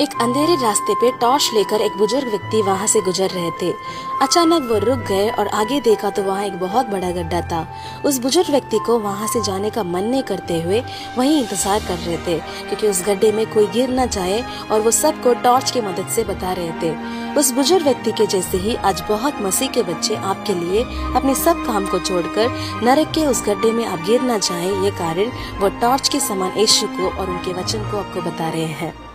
एक अंधेरे रास्ते पे टॉर्च लेकर एक बुज़ुर्ग व्यक्ति वहाँ से गुजर रहे थे। अचानक वो रुक गए और आगे देखा तो वहाँ एक बहुत बड़ा गड्ढा था। उस बुज़ुर्ग व्यक्ति को वहाँ से जाने का मन नहीं करते हुए वहीं इंतज़ार कर रहे थे, क्योंकि उस गड्ढे में कोई गिर ना जाए और वो सबको टॉर्च की मदद से बता रहे थे। उस बुज़ुर्ग व्यक्ति के जैसे ही आज बहुत मसीह के बच्चे आपके लिए अपने सब काम को छोड़कर नरक के उस गड्ढे में आप गिर ना जाए, ये कारण वो टॉर्च के समान यशु को और उनके वचन को आपको बता रहे हैं।